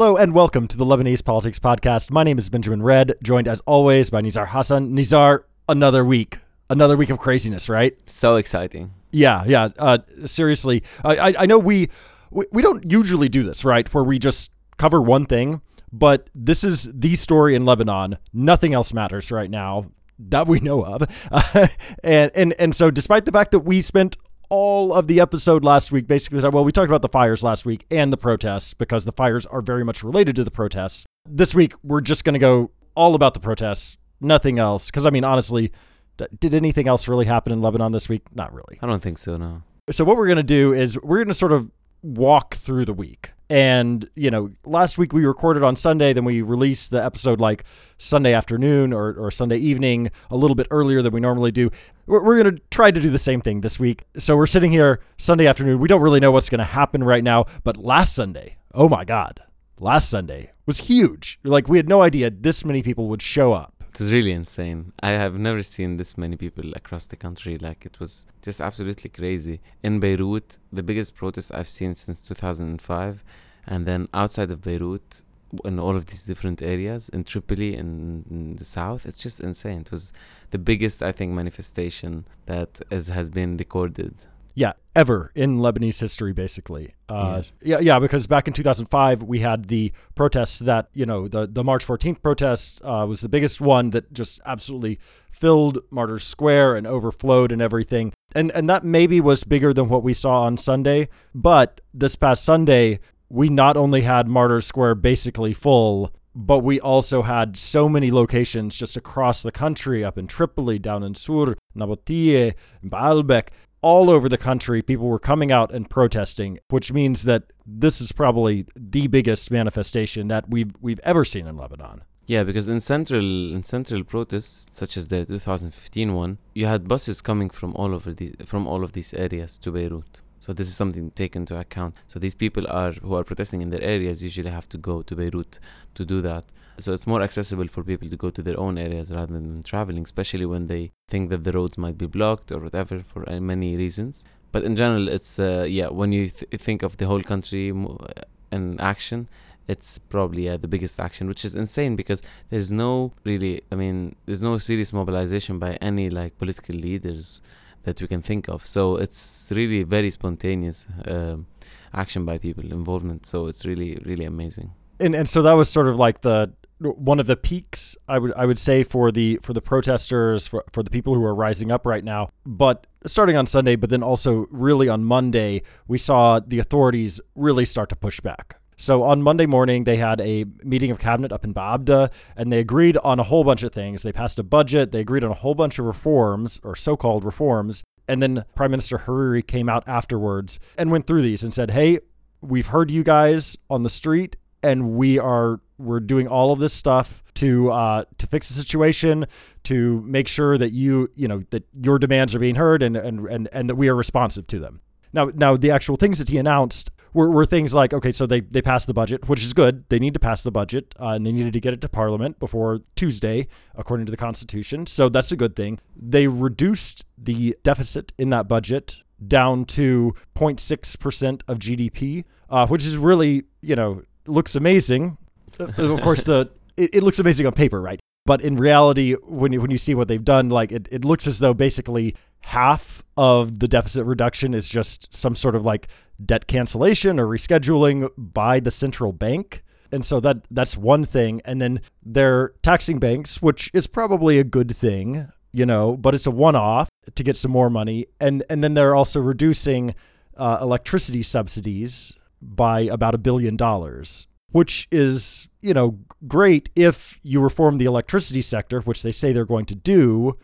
Hello and welcome to the Lebanese Politics Podcast. My name is Benjamin Redd, joined as always by Nizar Hassan. Nizar, another week, another week of craziness, right? So exciting. Yeah, yeah. Uh, seriously, I, I, I know we, we we don't usually do this, right? Where we just cover one thing, but this is the story in Lebanon. Nothing else matters right now that we know of, uh, and and and so despite the fact that we spent all of the episode last week basically well we talked about the fires last week and the protests because the fires are very much related to the protests. This week we're just going to go all about the protests nothing else because i mean honestly d- did anything else really happen in lebanon this week? Not really. I don't think so, no. so what we're going to do is we're going to sort of walk through the week and you know last week we recorded on sunday then we released the episode like sunday afternoon or, or sunday evening a little bit earlier than we normally do. We're, we're going to try to do the same thing this week. So we're sitting here sunday afternoon. We don't really know what's going to happen right now but last sunday oh my god last sunday was huge. Like we had no idea this many people would show up It was really insane. I have never seen this many people across the country. Like, it was just absolutely crazy. In Beirut, the biggest protest I've seen since 2005. And then outside of Beirut, in all of these different areas, in Tripoli, in, in the south, it's just insane. It was the biggest, I think, manifestation that is, has been recorded. Yeah, ever in Lebanese history, basically. Uh, yeah. yeah, because back in 2005 we had the protests that you know the the March 14th protest uh, was the biggest one that just absolutely filled Martyrs Square and overflowed and everything, and and that maybe was bigger than what we saw on Sunday. But this past Sunday we not only had Martyrs Square basically full. But we also had so many locations just across the country, up in Tripoli, down in Sur, Nabatieh, Baalbek, all over the country, people were coming out and protesting, which means that this is probably the biggest manifestation that we've we've ever seen in Lebanon. Yeah, because in central in central protests, such as the 2015 one, you had buses coming from all over the from all of these areas to Beirut. So this is something to take into account. So these people are who are protesting in their areas usually have to go to Beirut to do that. So it's more accessible for people to go to their own areas rather than traveling, especially when they think that the roads might be blocked or whatever for uh, many reasons. But in general, it's uh, yeah. When you th- think of the whole country uh, in action, it's probably yeah, the biggest action, which is insane because there's no really, I mean, there's no serious mobilization by any like political leaders that we can think of. So it's really very spontaneous um action by people, involvement. So it's really, really amazing. And and so that was sort of like the one of the peaks I would I would say for the for the protesters for, for the people who are rising up right now. But starting on Sunday, but then also really on Monday, we saw the authorities really start to push back. So on Monday morning, they had a meeting of cabinet up in Baabda, and they agreed on a whole bunch of things. They passed a budget, they agreed on a whole bunch of reforms, or so called reforms. And then Prime Minister Hariri came out afterwards and went through these and said, Hey, we've heard you guys on the street, and we are we're doing all of this stuff to uh, to fix the situation, to make sure that you you know that your demands are being heard and and and, and that we are responsive to them. Now, now the actual things that he announced were, were things like okay, so they they passed the budget, which is good. They need to pass the budget, uh, and they needed to get it to Parliament before Tuesday, according to the Constitution. So that's a good thing. They reduced the deficit in that budget down to 0.6 percent of GDP, uh, which is really you know looks amazing. Of course, the it, it looks amazing on paper, right? But in reality, when you, when you see what they've done, like it, it looks as though basically half of the deficit reduction is just some sort of like debt cancellation or rescheduling by the central bank. And so that that's one thing. And then they're taxing banks, which is probably a good thing, you know, but it's a one-off to get some more money. And and then they're also reducing uh, electricity subsidies by about a billion dollars, which is you know great if you reform the electricity sector, which they say they're going to do,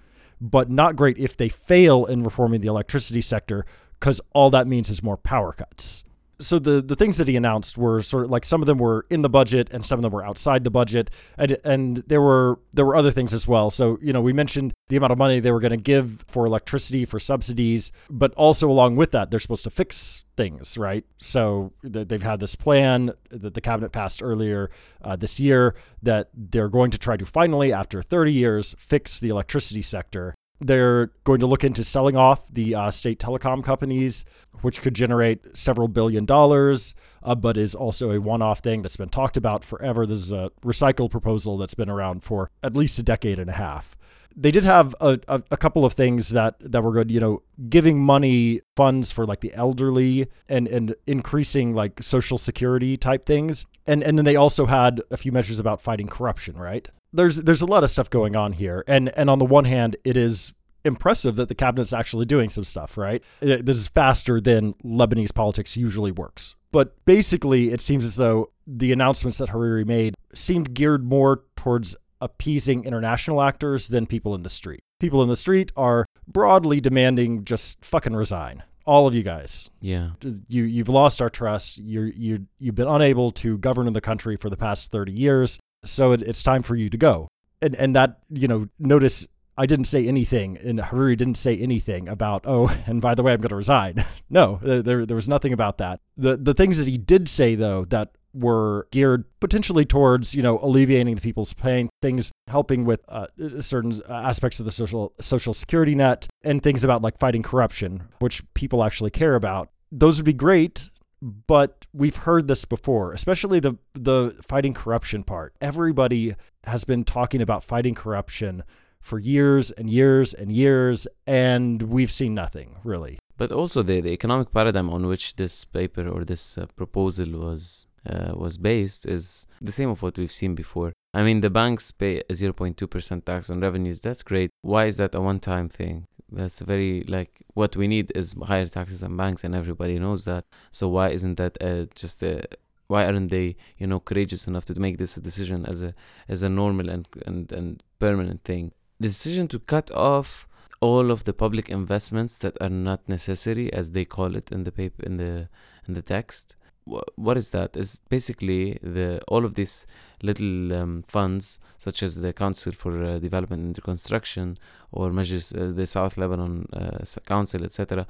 but not great if they fail in reforming the electricity sector because all that means is more power cuts. So the the things that he announced were sort of like some of them were in the budget and some of them were outside the budget and and there were there were other things as well. So you know we mentioned the amount of money they were going to give for electricity for subsidies, but also along with that they're supposed to fix things, right? So th- they've had this plan that the cabinet passed earlier uh, this year that they're going to try to finally, after 30 years, fix the electricity sector. They're going to look into selling off the uh, state telecom companies, which could generate several billion dollars, uh, but is also a one off thing that's been talked about forever. This is a recycled proposal that's been around for at least a decade and a half. They did have a, a, a couple of things that, that were good, you know, giving money funds for like the elderly and, and increasing like social security type things. And, and then they also had a few measures about fighting corruption, right? There's there's a lot of stuff going on here, and and on the one hand, it is impressive that the cabinet's actually doing some stuff. Right, it, this is faster than Lebanese politics usually works. But basically, it seems as though the announcements that Hariri made seemed geared more towards appeasing international actors than people in the street. People in the street are broadly demanding just fucking resign all of you guys. Yeah. You you've lost our trust. You you you've been unable to govern in the country for the past 30 years. So it, it's time for you to go. And and that you know notice I didn't say anything, and Hariri didn't say anything about, oh, and by the way, I'm going to resign. no, there, there was nothing about that. The the things that he did say, though, that were geared potentially towards, you know, alleviating the people's pain, things helping with uh, certain aspects of the social social security net, and things about like fighting corruption, which people actually care about. Those would be great but we've heard this before, especially the the fighting corruption part. Everybody has been talking about fighting corruption for years and years and years, and we've seen nothing really. But also the, the economic paradigm on which this paper or this uh, proposal was uh, was based is the same of what we've seen before. I mean, the banks pay a 0.2% tax on revenues. That's great. Why is that a one-time thing? That's very like what we need is higher taxes on banks, and everybody knows that. So why isn't that uh, just a why aren't they you know courageous enough to make this a decision as a as a normal and and, and permanent thing the decision to cut off all of the public investments that are not necessary as they call it in the paper in the in the text what is that? Is basically the all of these little um, funds, such as the Council for uh, Development and Reconstruction or measures uh, the South Lebanon uh, Council, etc.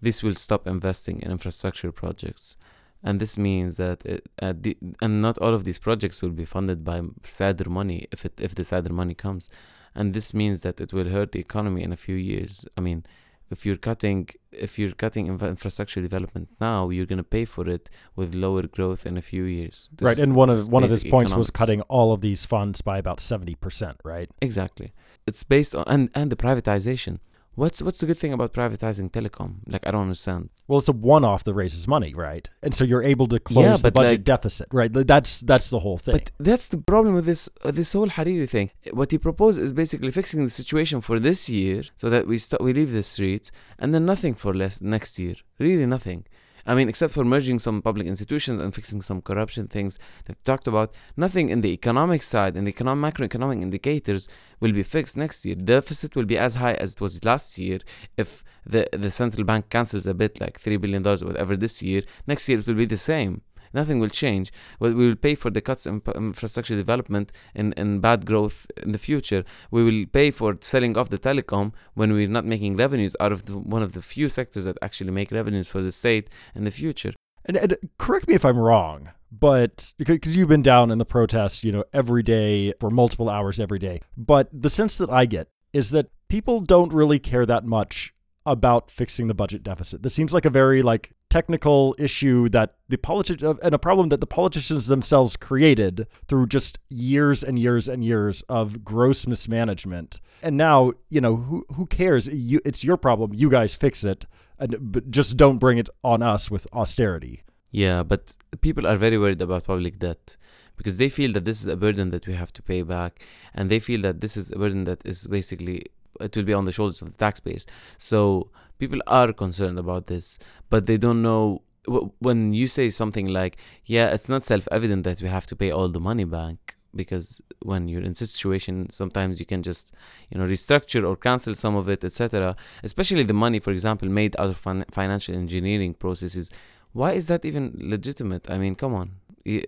This will stop investing in infrastructure projects, and this means that it, uh, the, and not all of these projects will be funded by CEDRE money if it if the CEDRE money comes, and this means that it will hurt the economy in a few years. I mean if you're cutting if you're cutting infrastructure development now you're going to pay for it with lower growth in a few years. This right and one of one of his points economics. was cutting all of these funds by about 70% right? Exactly. It's based on and and the privatization What's what's the good thing about privatizing telecom? Like I don't understand. Well, it's a one-off that raises money, right? And so you're able to close yeah, the budget like, deficit, right? That's that's the whole thing. But that's the problem with this uh, this whole Hariri thing. What he proposed is basically fixing the situation for this year, so that we st- we leave the streets, and then nothing for less next year. Really nothing. I mean, except for merging some public institutions and fixing some corruption things that talked about, nothing in the economic side and the economic, macroeconomic indicators will be fixed next year. Deficit will be as high as it was last year if the, the central bank cancels a bit, like $3 billion or whatever this year. Next year it will be the same. Nothing will change. We will pay for the cuts in um, infrastructure development and, and bad growth in the future. We will pay for selling off the telecom when we're not making revenues out of the, one of the few sectors that actually make revenues for the state in the future. And, and correct me if I'm wrong, but because you've been down in the protests, you know, every day for multiple hours every day. But the sense that I get is that people don't really care that much about fixing the budget deficit. This seems like a very like technical issue that the politi- uh, and a problem that the politicians themselves created through just years and years and years of gross mismanagement. And now, you know, who who cares? You, it's your problem. You guys fix it, and but just don't bring it on us with austerity. Yeah, but people are very worried about public debt because they feel that this is a burden that we have to pay back, and they feel that this is a burden that is basically it will be on the shoulders of the taxpayers. So people are concerned about this, but they don't know. When you say something like, "Yeah, it's not self-evident that we have to pay all the money back," because when you're in a situation, sometimes you can just, you know, restructure or cancel some of it, etc. Especially the money, for example, made out of fin- financial engineering processes. Why is that even legitimate? I mean, come on.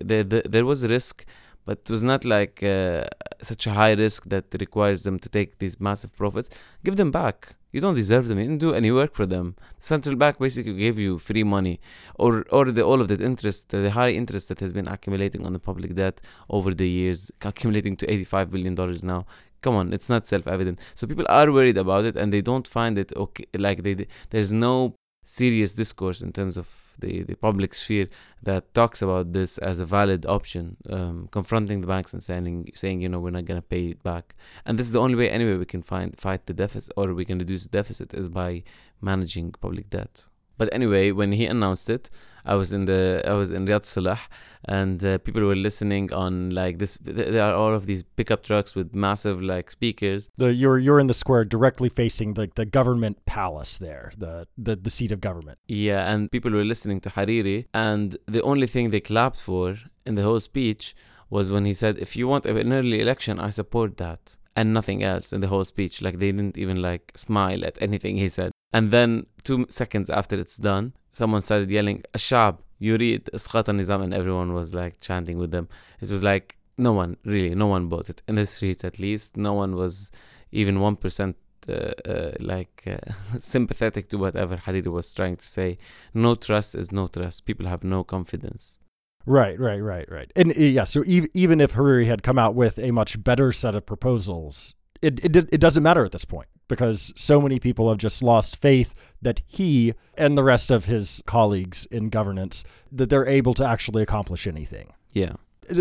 There, there, was risk but it was not like uh, such a high risk that requires them to take these massive profits. Give them back. You don't deserve them. You didn't do any work for them. Central bank basically gave you free money, or or the, all of that interest, the high interest that has been accumulating on the public debt over the years, accumulating to eighty-five billion dollars now. come on, it's not self-evident. So people are worried about it, and they don't find it okay. Like they, there's no serious discourse in terms of the, the public sphere that talks about this as a valid option, um, confronting the banks and saying, saying, you know, we're not going to pay it back. And this is the only way, anyway, we can find fight the deficit or we can reduce the deficit is by managing public debt. But anyway, when he announced it, I was in the I was in Riad Solh, and uh, people were listening on like this. There are all of these pickup trucks with massive like speakers. The you're you're in the square directly facing the the government palace there, the the the seat of government. Yeah, and people were listening to Hariri, and the only thing they clapped for in the whole speech was when he said, "If you want an early election, I support that." And nothing else in the whole speech. Like they didn't even like smile at anything he said. And then two seconds after it's done, someone started yelling, Ashab, you read Nizam, and everyone was like chanting with them. It was like no one, really, no one bought it. In the streets at least, no one was even 1% uh, uh, like uh, sympathetic to whatever Hariri was trying to say. No trust is no trust. People have no confidence. Right, right, right, right. And uh, yeah, so e- even if Hariri had come out with a much better set of proposals, it, it, it doesn't matter at this point because so many people have just lost faith that he and the rest of his colleagues in governance that they're able to actually accomplish anything. Yeah.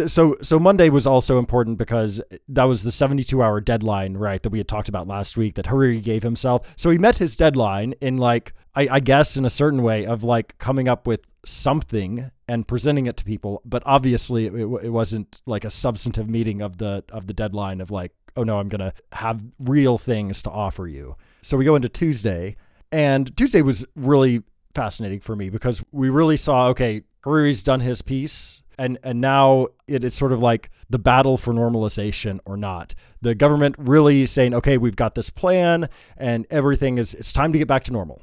So so Monday was also important because that was the 72 hour deadline, right, that we had talked about last week that Hariri gave himself. So he met his deadline in like I, I guess in a certain way of like coming up with something and presenting it to people, but obviously it, it wasn't like a substantive meeting of the of the deadline of like oh no, I'm going to have real things to offer you. So we go into Tuesday, and Tuesday was really fascinating for me because we really saw okay, Hariri's done his piece. And, and now it, it's sort of like the battle for normalization or not. The government really saying, okay, we've got this plan and everything is, it's time to get back to normal.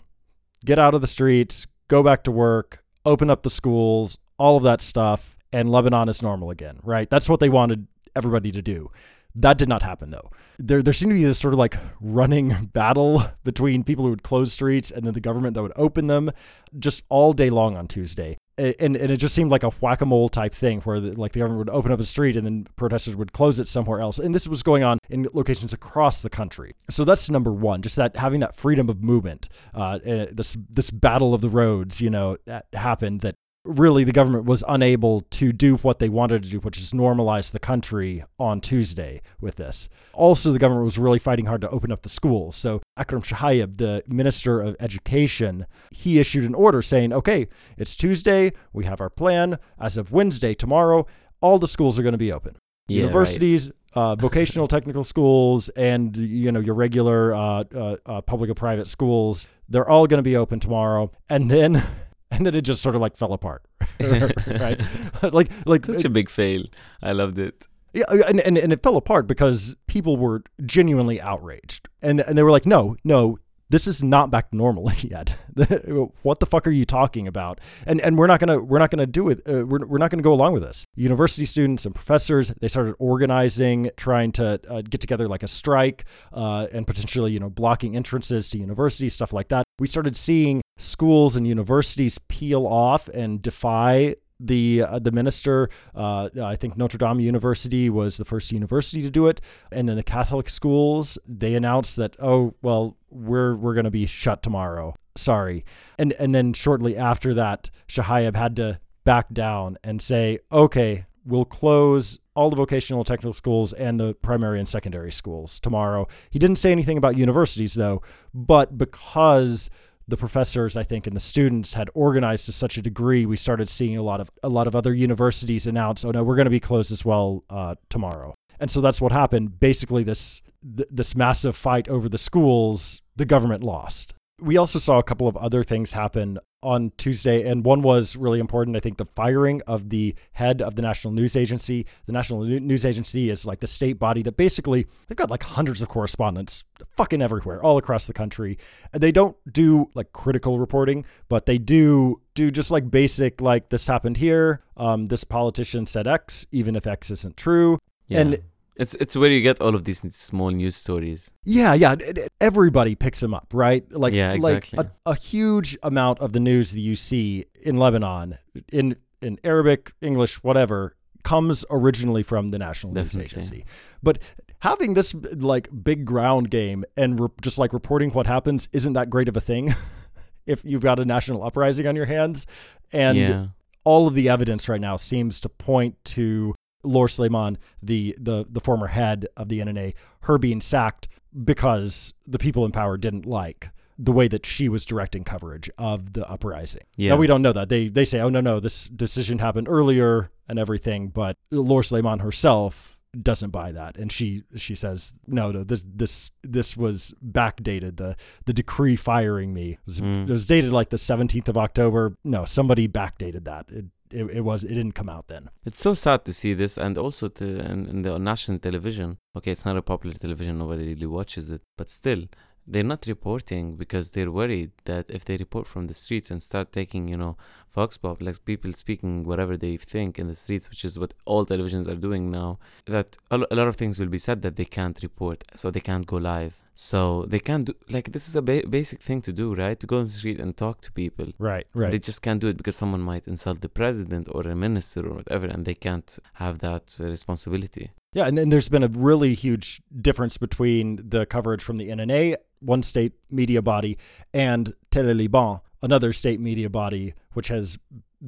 Get out of the streets, go back to work, open up the schools, all of that stuff, and Lebanon is normal again, right? That's what they wanted everybody to do. That did not happen though. There there seemed to be this sort of like running battle between people who would close streets and then the government that would open them just all day long on Tuesday. And, and it just seemed like a whack-a-mole type thing where the, like the government would open up a street and then protesters would close it somewhere else and this was going on in locations across the country so that's number one just that having that freedom of movement uh, this this battle of the roads you know that happened that really the government was unable to do what they wanted to do, which is normalize the country on Tuesday with this. Also, the government was really fighting hard to open up the schools. So Akram Chehayeb, the Minister of Education, he issued an order saying, okay, it's Tuesday, we have our plan. As of Wednesday, tomorrow, all the schools are going to be open. Yeah, Universities, right. Uh, vocational technical schools and you know your regular uh, uh, uh public or private schools they're all going to be open tomorrow and then and then it just sort of like fell apart. Right? Like like such a big fail. I loved it. Yeah uh, and, and, and it fell apart because people were genuinely outraged. And and they were like no no this is not back to normal yet. what the fuck are you talking about? And and we're not gonna we're not gonna do it. Uh, we're we're not gonna go along with this. University students and professors they started organizing, trying to uh, get together like a strike, uh, and potentially you know blocking entrances to universities, stuff like that. We started seeing schools and universities peel off and defy the uh, the minister. Uh, I think Notre Dame University was the first university to do it, and then the Catholic schools they announced that oh well we're we're going to be shut tomorrow. Sorry, and and then shortly after that, Chehayeb had to back down and say okay we'll close all the vocational technical schools and the primary and secondary schools tomorrow. He didn't say anything about universities though, but because the professors, I think, and the students had organized to such a degree, we started seeing a lot of a lot of other universities announce, "Oh no, we're going to be closed as well uh, tomorrow." And so that's what happened. Basically, this th- this massive fight over the schools, the government lost we also saw a couple of other things happen on Tuesday, and one was really important. I think the firing of the head of the National News Agency. The National News Agency is like the state body that basically they've got like hundreds of correspondents fucking everywhere, all across the country. And they don't do like critical reporting, but they do do just like basic like this happened here. Um, this politician said X, even if X isn't true. Yeah. And it's it's where you get all of these small news stories. Yeah, yeah. Everybody picks them up, right? Like, yeah, exactly. like a, a huge amount of the news that you see in Lebanon, in in Arabic, English, whatever, comes originally from the National News Agency. But having this like big ground game and re- just like reporting what happens isn't that great of a thing if you've got a national uprising on your hands. And yeah. all of the evidence right now seems to point to Laure Sleiman, the, the the former head of the NNA, her being sacked because the people in power didn't like the way that she was directing coverage of the uprising. Yeah. Now we don't know that. They they say, oh no no, this decision happened earlier and everything, but Laure Sleiman herself doesn't buy that, and she she says no no this this this was backdated. The the decree firing me was, Mm. it was dated like the seventeenth of October. No, somebody backdated that. It, it it was it didn't come out then. It's so sad to see this, and also to in, in the national television. Okay, it's not a popular television; nobody really watches it. But still, they're not reporting because they're worried that if they report from the streets and start taking, you know, vox pop, like people speaking whatever they think in the streets, which is what all televisions are doing now, that a, a lot of things will be said that they can't report, so they can't go live. So they can't do like this is a ba- basic thing to do, right? To go on the street and talk to people. Right right. They just can't do it because someone might insult the president or a minister or whatever, and they can't have that uh, responsibility. Yeah, and, and there's been a really huge difference between the coverage from the NNA, one state media body, and Tele Liban, another state media body, which has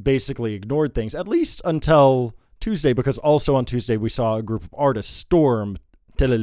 basically ignored things, at least until Tuesday, because also on Tuesday we saw a group of artists storm Tele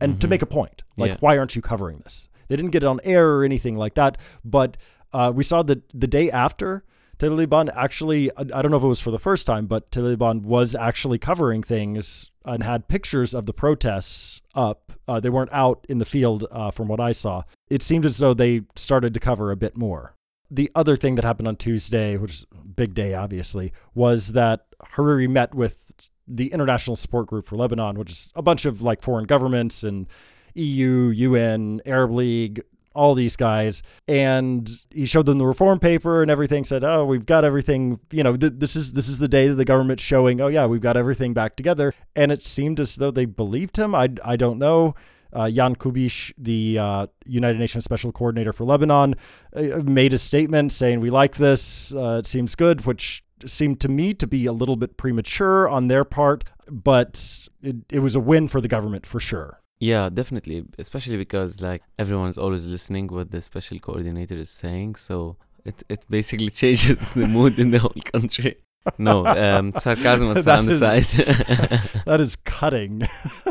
And to Mhm. make a point. Like, Yeah. why aren't you covering this? They didn't get it on air or anything like that, but uh, we saw that the day after Tele Liban actually, I I don't know if it was for the first time, but Tele Liban was actually covering things and had pictures of the protests up. Uh, they weren't out in the field uh, from what I saw. It seemed as though they started to cover a bit more. The other thing that happened on Tuesday, which is a big day, obviously, was that Hariri met with the International Support Group for Lebanon, which is a bunch of like foreign governments and EU, UN, Arab League, all these guys, and he showed them the reform paper and everything. Said, "Oh, we've got everything. You know, th- this is this is the day that the government's showing. Oh yeah, we've got everything back together." And it seemed as though they believed him. I I don't know. Uh, Jan Kubis, the uh, United Nations Special Coordinator for Lebanon, uh, made a statement saying, "We like this. Uh, it seems good," which seemed to me to be a little bit premature on their part, but it, it was a win for the government for sure. Yeah, definitely. Especially because like everyone's always listening what the special coordinator is saying, so it it basically changes the mood in the whole country. No, um, sarcasm on the side. That is cutting.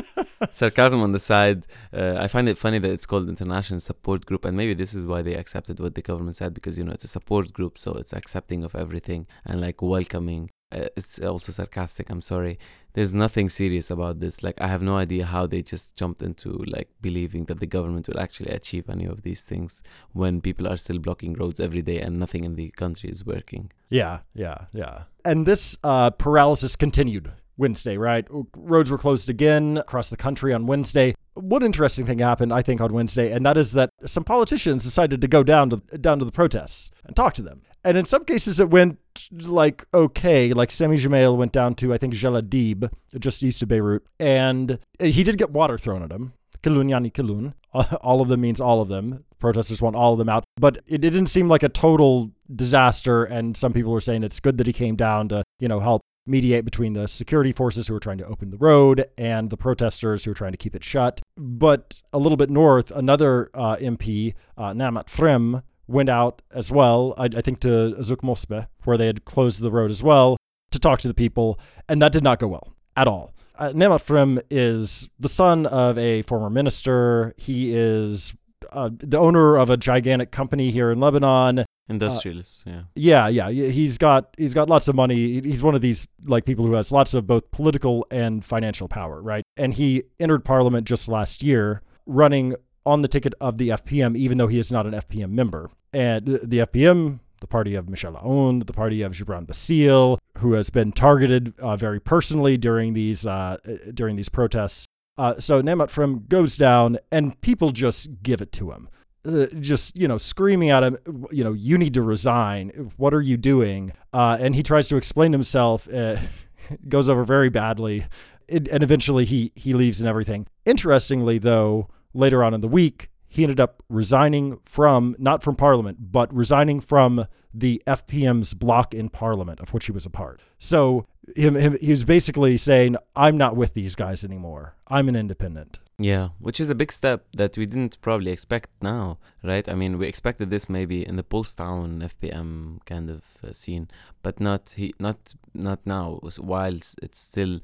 sarcasm on the side. Uh, I find it funny that it's called International Support Group, and maybe this is why they accepted what the government said because you know it's a support group, so it's accepting of everything and like welcoming. Uh, it's also sarcastic. I'm sorry. There's nothing serious about this. Like I have no idea how they just jumped into like believing that the government will actually achieve any of these things when people are still blocking roads every day and nothing in the country is working. Yeah, yeah, yeah. And this uh, paralysis continued Wednesday, right? Roads were closed again across the country on Wednesday. One interesting thing happened, I think, on Wednesday, and that is that some politicians decided to go down to down to the protests and talk to them. And in some cases, it went like okay. Like Sami Gemayel went down to I think Jal el-Dib, just east of Beirut, and he did get water thrown at him. Kilun yani Kilun. All of them means all of them. Protesters want all of them out. But it didn't seem like a total disaster. And some people were saying it's good that he came down to, you know, help mediate between the security forces who were trying to open the road and the protesters who were trying to keep it shut. But a little bit north, another uh, MP, uh, Neemat Frem, went out as well, I, I think to Zouk Mosbeh, where they had closed the road as well, to talk to the people. And that did not go well at all. Uh, Neemat Frem is the son of a former minister. He is uh, the owner of a gigantic company here in Lebanon. Industrialists, yeah. Yeah, yeah, he's got he's got lots of money. He's one of these like people who has lots of both political and financial power, right? And he entered parliament just last year, running on the ticket of the FPM, even though he is not an FPM member. And the FPM, the party of Michel Aoun, the party of Gebran Bassil, who has been targeted uh, very personally during these uh, during these protests. Uh, so Neemat Frem goes down, and people just give it to him uh, just you know screaming at him you know you need to resign what are you doing uh, and he tries to explain himself uh, goes over very badly it, and eventually he he leaves and everything interestingly though later on in the week he ended up resigning from not from parliament but resigning from the FPM's block in parliament of which he was a part so him, him he was basically saying, "I'm not with these guys anymore. I'm an independent." Yeah, which is a big step that we didn't probably expect now, right? I mean, we expected this maybe in the post-Aoun FPM kind of uh, scene, but not he, not not now. While it's still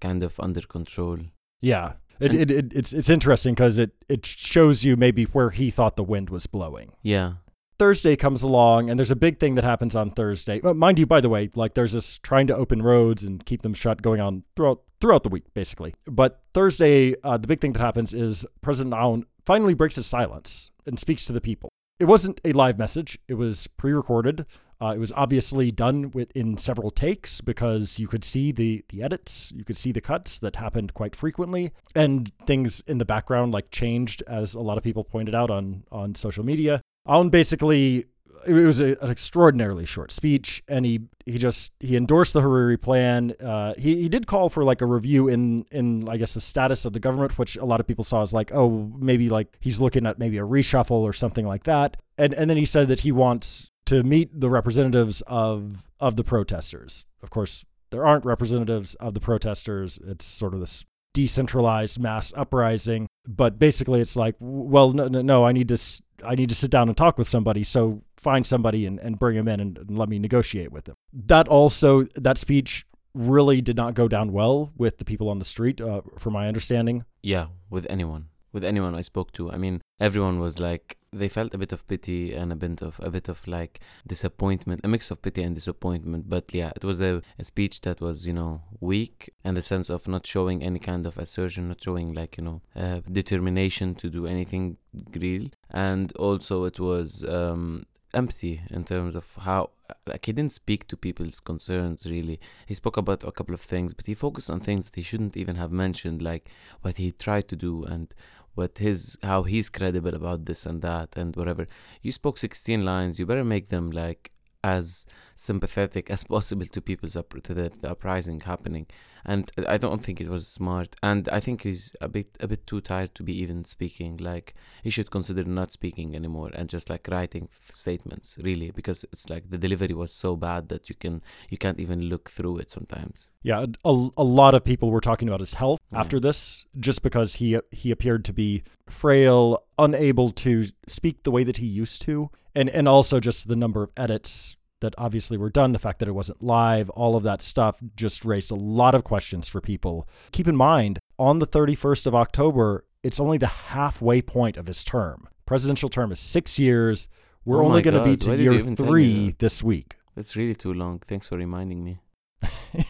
kind of under control. Yeah, it, it, it it's it's interesting because it it shows you maybe where he thought the wind was blowing. Yeah, Thursday comes along, and there's a big thing that happens on Thursday. Uh, mind you, by the way, like there's this trying to open roads and keep them shut going on throughout throughout the week, basically. But Thursday, uh, the big thing that happens is President Aoun finally breaks his silence and speaks to the people. It wasn't a live message; it was pre-recorded. Uh, it was obviously done with, in several takes because you could see the the edits, you could see the cuts that happened quite frequently, and things in the background like changed as a lot of people pointed out on on social media. Aoun basically it was a, an extraordinarily short speech, and he he just he endorsed the Hariri plan. Uh, he he did call for like a review in in I guess the status of the government, which a lot of people saw as like oh maybe like he's looking at maybe a reshuffle or something like that. And and then he said that he wants to meet the representatives of of the protesters. Of course, there aren't representatives of the protesters. It's sort of this decentralized mass uprising. But basically, it's like, well, no, no, no I need to I need to sit down and talk with somebody. So find somebody and, and bring him in and, and let me negotiate with him. That also, that speech really did not go down well with the people on the street, uh, from my understanding. Yeah, with anyone, with anyone I spoke to. I mean, everyone was like, they felt a bit of pity and a bit of a bit of like disappointment, a mix of pity and disappointment. But yeah, it was a, a speech that was you know weak and the sense of not showing any kind of assertion, not showing like you know uh, determination to do anything real, and also it was um, empty in terms of how like he didn't speak to people's concerns really. He spoke about a couple of things but he focused on things that he shouldn't even have mentioned like what he tried to do and what his how he's credible about this and that and whatever. You spoke 16 lines. You better make them like as sympathetic as possible to people's up to the, the uprising happening and I don't think it was smart. And I think he's a bit a bit too tired to be even speaking. Like he should consider not speaking anymore and just like writing statements, really, because it's like the delivery was so bad that you can you can't even look through it sometimes. Yeah, a, a lot of people were talking about his health yeah. after this, just because he he appeared to be frail, unable to speak the way that he used to, and and also just the number of edits that obviously were done, the fact that it wasn't live, all of that stuff just raised a lot of questions for people. Keep in mind, on the 31st of October, it's only the halfway point of his term. Presidential term is six years. We're oh only going to be to year three this week. That's really too long. Thanks for reminding me.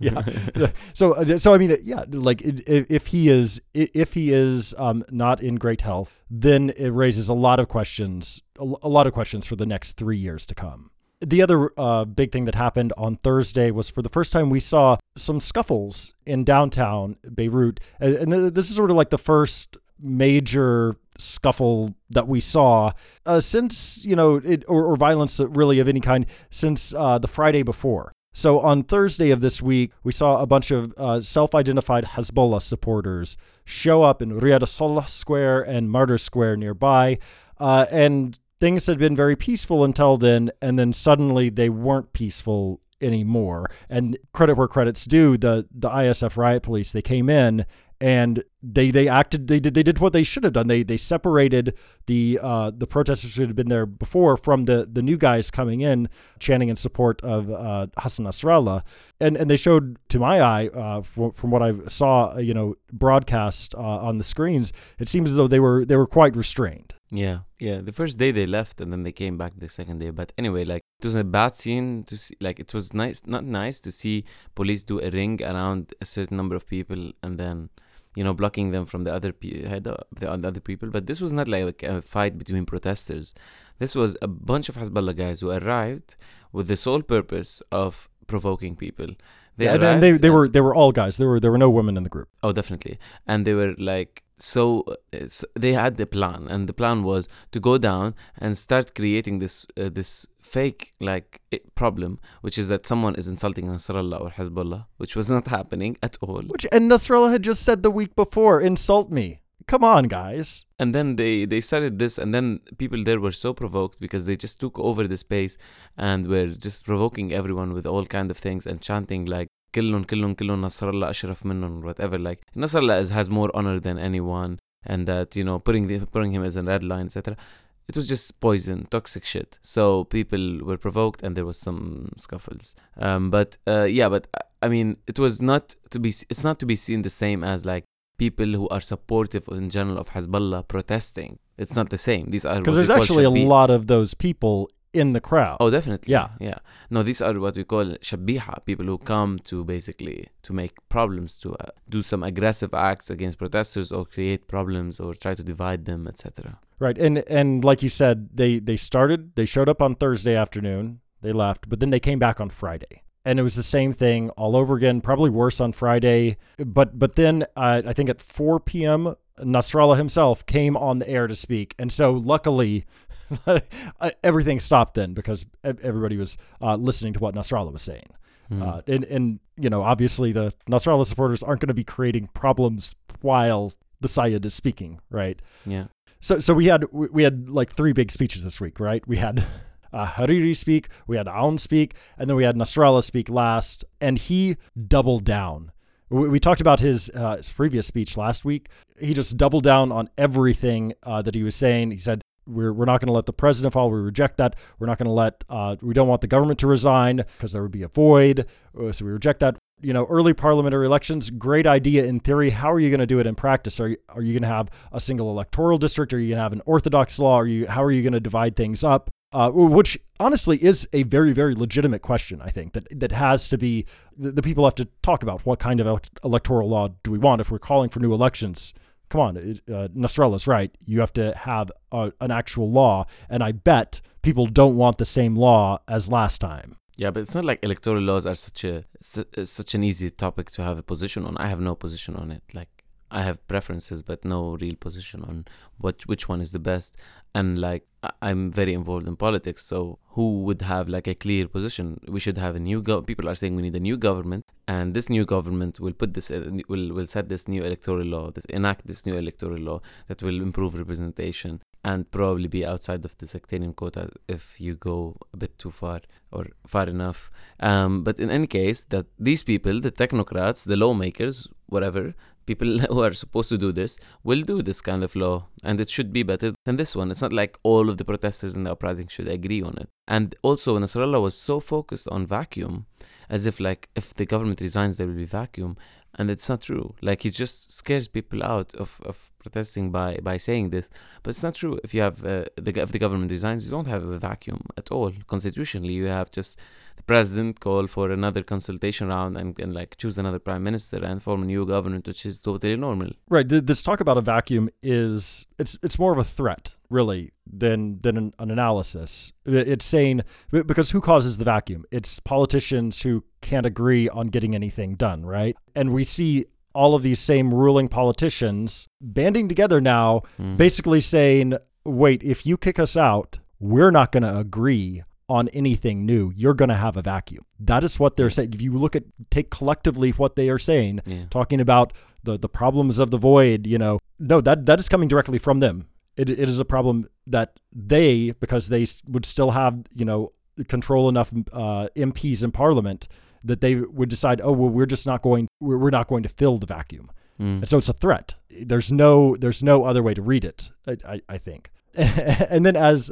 yeah. so, uh, so I mean, yeah, like if he is if he is um, not in great health, then it raises a lot of questions, a lot of questions for the next three years to come the other uh, big thing that happened on Thursday was for the first time we saw some scuffles in downtown Beirut. And, this is sort of like the first major scuffle that we saw uh, since, you know, it, or, or, violence really of any kind since uh, the Friday before. So on Thursday of this week, we saw a bunch of uh, self identified Hezbollah supporters show up in Riad Solh Square and Martyr Square nearby. Uh, and things had been very peaceful until then, and then suddenly they weren't peaceful anymore. And credit where credit's due, the the ISF riot police they came in and they they acted they did they did what they should have done. They they separated the uh, the protesters who had been there before from the the new guys coming in chanting in support of uh, Hassan Nasrallah, and and they showed to my eye uh, from, from, what I saw you know broadcast uh, on the screens, it seems as though they were they were quite restrained. Yeah, yeah. The first day they left, and then they came back the second day. But anyway, like it was a bad scene to see. Like it was nice, not nice to see police do a ring around a certain number of people, and then you know blocking them from the other pe- the other people. But this was not like a fight between protesters. This was a bunch of Hezbollah guys who arrived with the sole purpose of provoking people. They yeah, and they they were they were all guys. There were there were no women in the group. Oh, definitely. And they were like so, so they had the plan, and the plan was to go down and start creating this uh, this fake like problem, which is that someone is insulting Nasrallah or Hezbollah, which was not happening at all. Which and Nasrallah had just said the week before, insult me. Come on, guys. And then they they started this, and then people there were so provoked because they just took over the space and were just provoking everyone with all kind of things and chanting like كلهم كلهم كلهم نصر الله أشرف منهم whatever like نصر الله is, has more honor than anyone and that you know putting the, putting him as a red line etc it was just poison toxic shit so people were provoked and there was some scuffles um, but uh, yeah but uh, i mean it was not to be it's not to be seen the same as like people who are supportive in general of Hezbollah protesting it's not the same these are Because what we there's call actually a shabi- lot of those people in the crowd. Oh, definitely. Yeah. yeah. No, these are what we call shabiha, people who come to basically to make problems, to uh, do some aggressive acts against protesters or create problems or try to divide them, etc. Right. And and like you said, they they started, they showed up on Thursday afternoon, they left, but then they came back on Friday. And it was the same thing all over again, probably worse on Friday. But but then uh, I think at 4 p.m. Nasrallah himself came on the air to speak. And so luckily everything stopped then because everybody was uh, listening to what Nasrallah was saying. Hmm. Uh, and, and, you know, obviously the Nasrallah supporters aren't going to be creating problems while the Sayyid is speaking, right? yeah. So, so we had we we had like three big speeches this week, right? We had uh, Hariri speak, we had Aoun speak, and then we had Nasrallah speak last, and he doubled down. We, we talked about his, uh, his previous speech last week. He just doubled down on everything uh, that he was saying. He said, "We're we're not going to let the president fall. We reject that. We're not going to let. Uh, we don't want the government to resign because there would be a void. Uh, So we reject that." You know, early parliamentary elections, great idea in theory. How are you going to do it in practice? Are you, are you going to have a single electoral district? Are you going to have an orthodox law? Are you how are you going to divide things up? Uh, which honestly is a very very legitimate question. I think that that has to be the, the people have to talk about what kind of electoral law do we want if we're calling for new elections. Come on, uh, Nasrallah's right. You have to have a, an actual law, and I bet people don't want the same law as last time. Yeah, but it's not like electoral laws are such a su- such an easy topic to have a position on. I have no position on it. Like I have preferences, but no real position on what which one is the best. And like I'm very involved in politics, so who would have like a clear position? We should have a new gov. People are saying we need a new government, and this new government will put this uh, will will set this new electoral law, this enact this new electoral law that will improve representation and probably be outside of the sectarian quota if you go a bit too far or far enough. Um, but in any case, that these people, the technocrats, the lawmakers, whatever, people who are supposed to do this, will do this kind of law, and it should be better than this one. It's not like all of the protesters in the uprising should agree on it. And also, Nasrallah was so focused on vacuum, as if like if the government resigns, there will be vacuum, and it's not true. Like he just scares people out of, of protesting by by saying this, but it's not true. If you have uh, the if the government resigns, you don't have a vacuum at all. Constitutionally, you have just the president call for another consultation round and, and like choose another prime minister and form a new government, which is totally normal. Right. This talk about a vacuum is it's it's more of a threat, really, than than an, an analysis. It's saying because who causes the vacuum? It's politicians who can't agree on getting anything done, right? And we see all of these same ruling politicians banding together now, Mm. basically saying, "Wait, if you kick us out, we're not going to agree." On anything new, you're going to have a vacuum. That is what they're saying. If you look at, take collectively what they are saying, Yeah. talking about the the problems of the void you know no that that is coming directly from them it, it is a problem that they because they would still have you know control enough uh, MPs in parliament that they would decide oh well we're just not going we're, not going to fill the vacuum. Mm. and so it's a threat. There's no there's no other way to read it I, I, I think. And then as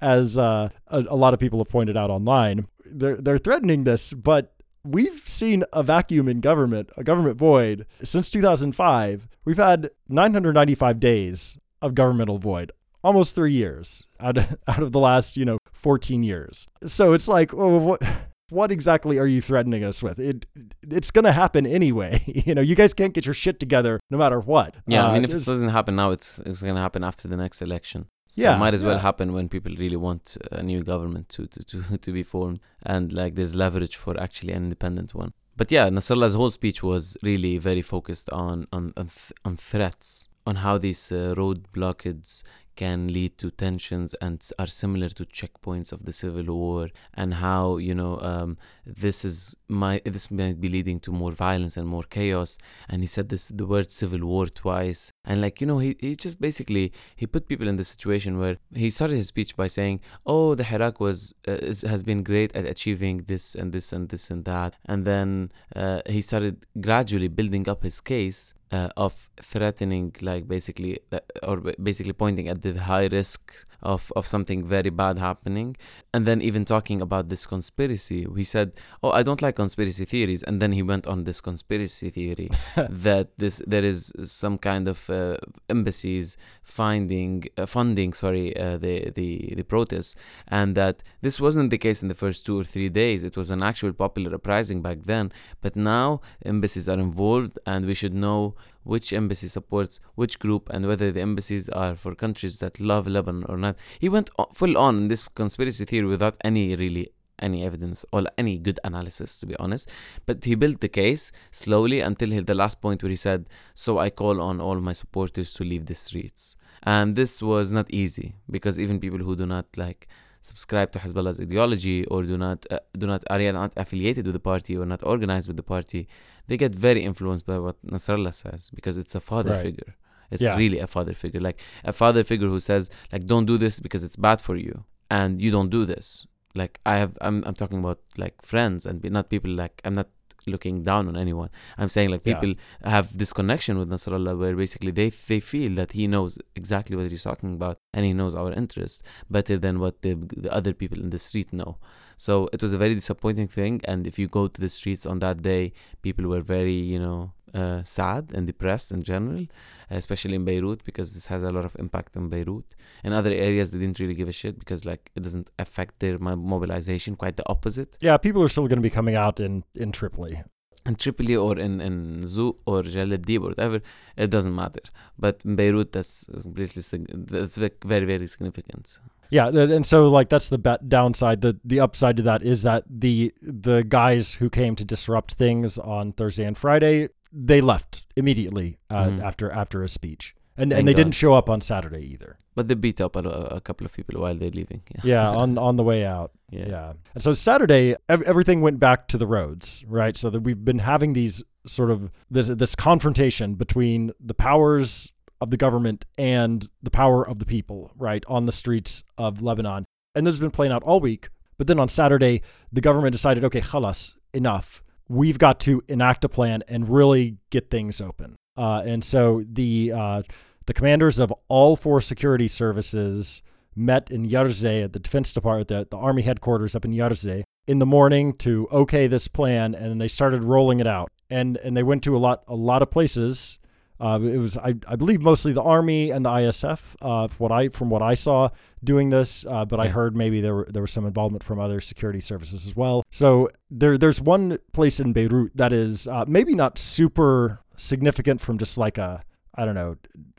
as uh, a, a lot of people have pointed out online they're they're threatening this but we've seen a vacuum in government a government void since 2005 we've had 995 days of governmental void almost 3 years out of, out of the last you know 14 years. So it's like oh what what exactly are you threatening us with? It it's gonna happen anyway. you know, you guys can't get your shit together no matter what. Yeah, I Uh, mean, if it doesn't happen now, it's it's gonna happen after the next election. So Yeah, it might as well yeah. happen when people really want a new government to, to, to, to be formed and like there's leverage for actually an independent one. But yeah, Nasrallah's whole speech was really very focused on on on, th- on threats, on how these uh, road blockades can lead to tensions and are similar to checkpoints of the civil war and how you know um, this is my this might be leading to more violence and more chaos. And he said this the word civil war twice. And like you know he, he just basically he put people in this situation where he started his speech by saying oh the Hirak was uh, is, has been great at achieving this and this and this and that. And then uh, he started gradually building up his case uh, of threatening like basically or basically pointing at the high risk of of something very bad happening and then even talking about this conspiracy he said oh i don't like conspiracy theories. And then he went on this conspiracy theory that this there is some kind of uh, embassies finding uh, funding sorry uh, the the the protests and that this wasn't the case in the first two or three days. It was an actual popular uprising back then but now embassies are involved and we should know which embassy supports which group and whether the embassies are for countries that love Lebanon or not. He went full on this conspiracy theory without any really any evidence or any good analysis to be honest but he built the case slowly until he, the last point where he said so i call on all my supporters to leave the streets and this was not easy because even people who do not like subscribe to Hezbollah's ideology or do not uh, do not are not affiliated with the party or not organized with the party, they get very influenced by what Nasrallah says because it's a father Right. figure. It's Yeah. really a father figure, like a father figure who says like don't do this because it's bad for you, and you don't do this. Like I have, I'm I'm talking about like friends and not people like I'm not looking down on anyone. I'm saying like Yeah. people have this connection with Nasrallah where basically they they feel that he knows exactly what he's talking about and he knows our interests better than what the, the other people in the street know. So it was a very disappointing thing. And if you go to the streets on that day, people were very, you know, uh, sad and depressed in general, especially in Beirut because this has a lot of impact on Beirut. In other areas, they didn't really give a shit because like it doesn't affect their mobilization. Quite the opposite. Yeah, people are still going to be coming out in in Tripoli. in Tripoli or in in Zouk or Jal or whatever, it doesn't matter. But in Beirut, that's completely that's very very significant. Yeah, and so like that's the downside. The the upside to that is that the the guys who came to disrupt things on Thursday and Friday they left immediately uh, Mhm. after after a speech, and Thank and they God. didn't show up on Saturday either. But they beat up a, a couple of people while they're leaving. Yeah, Yeah, on on the way out. yeah. Yeah. And so Saturday, ev- everything went back to the roads, right? So that we've been having these sort of this this confrontation between the powers of the government and the power of the people, right, on the streets of Lebanon. And this has been playing out all week. But then on Saturday, the government decided, okay, khalas, enough. We've got to enact a plan and really get things open. Uh, and so the uh, the commanders of all four security services met in Yarzeh at the Defense Department, the, the Army headquarters up in Yarzeh, in the morning to okay this plan, and they started rolling it out. And and they went to a lot a lot of places. Uh, it was I, I believe mostly the Army and the ISF. Uh, what I from what I saw doing this, uh, but I heard maybe there were, there was some involvement from other security services as well. So there there's one place in Beirut that is uh, maybe not super significant from just like a I don't know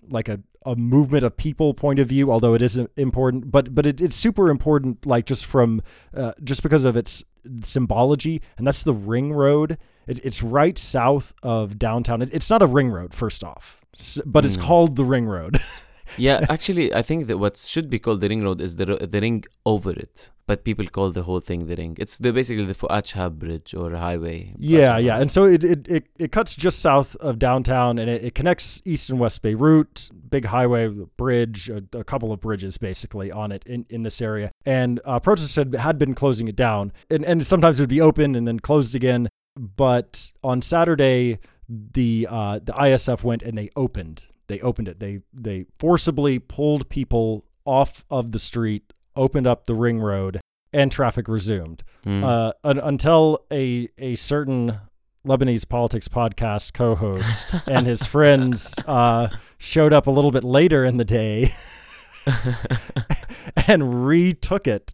like a, a movement of people point of view, although it isn't important, but but it, it's super important, like just from uh, just because of its symbology, and that's the ring road. It, it's right south of downtown. It, it's not a ring road, first off, but it's Mm. called the ring road. yeah, actually, I think that what should be called the ring road is the the ring over it, but people call the whole thing the ring. It's the basically the Fouad Chehab Bridge or highway. Yeah, yeah. And so it, it, it, it cuts just south of downtown and it, it connects east and west Beirut, big highway, bridge, a, a couple of bridges basically on it in, in this area. And uh, protesters had, had been closing it down. And, and sometimes it would be open and then closed again. But on Saturday, the uh, the ISF went and they opened. They opened it. They they forcibly pulled people off of the street, opened up the ring road, and traffic resumed Mm. uh, un- until a a certain Lebanese politics podcast co-host and his friends uh, showed up a little bit later in the day and retook it.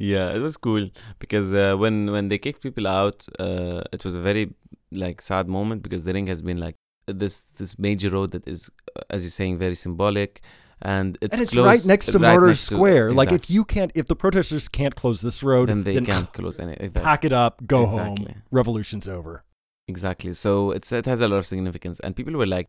Yeah, it was cool because uh, when when they kicked people out, uh, it was a very like sad moment because the ring has been like this this major road that is, uh, as you're saying, very symbolic, and it's and it's close, right next to right Martyrs next to- Square. Like if you can't, if the protesters can't close this road, then they can't close any. Exactly. pack it up, go Exactly. home. Revolution's over. Exactly. So it's it has a lot of significance, and people were like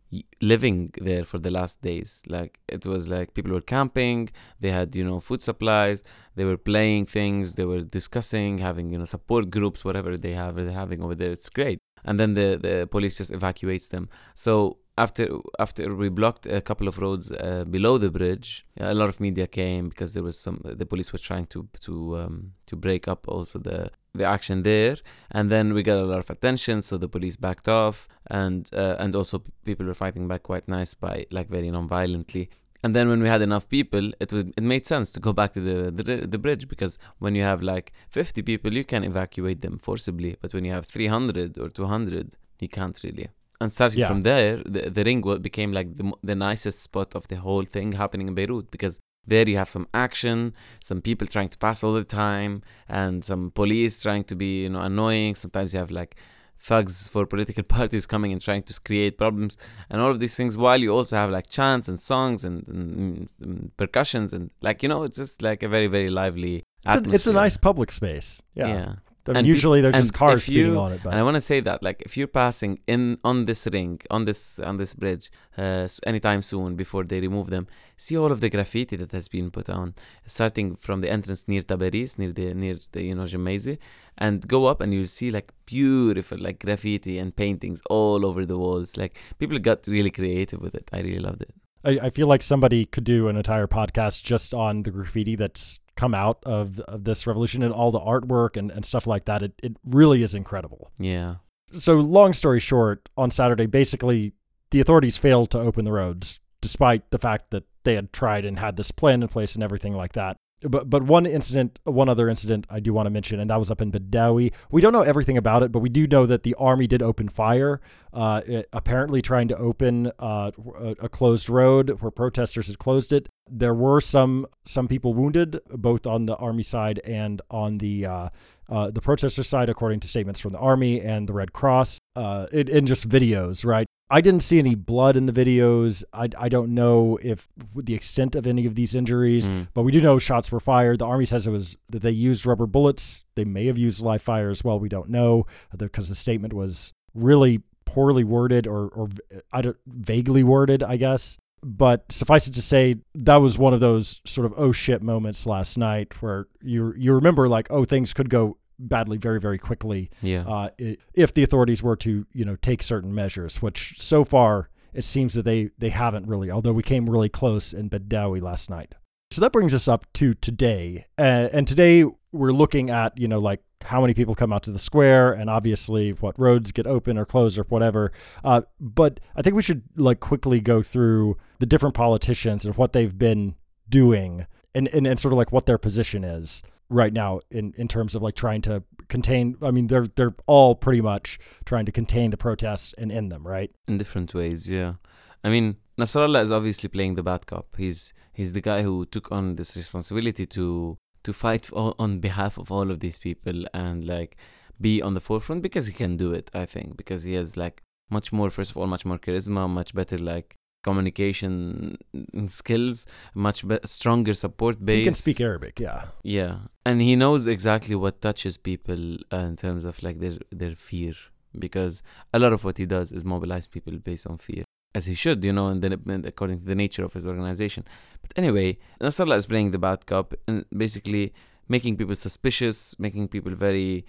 living there for the last days. Like it was like people were camping. They had you know food supplies. They were playing things. They were discussing, having you know support groups, whatever they have they're having over there. It's great. And then the the police just evacuates them. So after after we blocked a couple of roads uh, below the bridge, a lot of media came because there was some the police were trying to to um, to break up also the the action there. And then we got a lot of attention so the police backed off. And uh, and also people were fighting back quite nice by like very non-violently. And then when we had enough people it was it made sense to go back to the, the the bridge because when you have like 50 people you can evacuate them forcibly. But when you have 300 or 200 you can't really. And starting Yeah. from there the, the ring became like the, the nicest spot of the whole thing happening in beirut because there you have some action some people trying to pass all the time and some police trying to be you know annoying sometimes you have like thugs for political parties coming and trying to create problems and all of these things while you also have like chants and songs and, and, and percussions and like you know it's just like a very very lively It's a, it's a nice public space. Yeah. yeah And usually there's and just cars you- speeding on it, but and I want to say that, like, if you're passing in on this ring, on this on this bridge, uh, anytime soon before they remove them, see all of the graffiti that has been put on, starting from the entrance near Tabaris, near the near the you know Gemmayze, and go up and you'll see like beautiful like graffiti and paintings all over the walls. Like people got really creative with it. I really loved it. I, I feel like somebody could do an entire podcast just on the graffiti that's come out of of this revolution and all the artwork and, and stuff like that. It it really is incredible. Yeah. So long story short, on Saturday, basically the authorities failed to open the roads, despite the fact that they had tried and had this plan in place and everything like that. But but one incident, one other incident I do want to mention, and that was up in Badawi. We don't know everything about it, but we do know that the army did open fire, uh, it- apparently trying to open uh, a, closed road where protesters had closed it. There were some some people wounded, both on the army side and on the uh, uh, the protester side, according to statements from the army and the Red Cross, uh, in, in just videos, right? I didn't see any blood in the videos. I, I don't know if the extent of any of these injuries, Mm. but we do know shots were fired. The army says it was that they used rubber bullets. They may have used live fire as well. We don't know because the statement was really poorly worded or, or I don't, vaguely worded, I guess. But suffice it to say, that was one of those sort of oh shit moments last night where you you remember like oh things could go badly very very quickly Yeah. uh, if the authorities were to you know take certain measures, which so far it seems that they they haven't really. Although we came really close in Badawi last night. So that brings us up to today, uh, and today we're looking at you know like how many people come out to the square, and obviously what roads get open or closed or whatever. Uh, but I think we should like quickly go through the different politicians and what they've been doing, and and, and sort of like what their position is right now in in terms of like trying to contain i mean they're they're all pretty much trying to contain the protests and end them right? In different ways yeah. I mean nasrallah is obviously playing the bad cop. He's he's the guy who took on this responsibility to to fight on behalf of all of these people and like be on the forefront because he can do it i think because he has like much more first of all much more charisma much better like communication skills much be- stronger support base he can speak arabic yeah. Yeah, and he knows exactly what touches people uh, in terms of like their their fear, because a lot of what he does is mobilize people based on fear, as he should, you know, and then according to the nature of his organization. But anyway, Nasrallah is playing the bad cop and basically making people suspicious, making people very,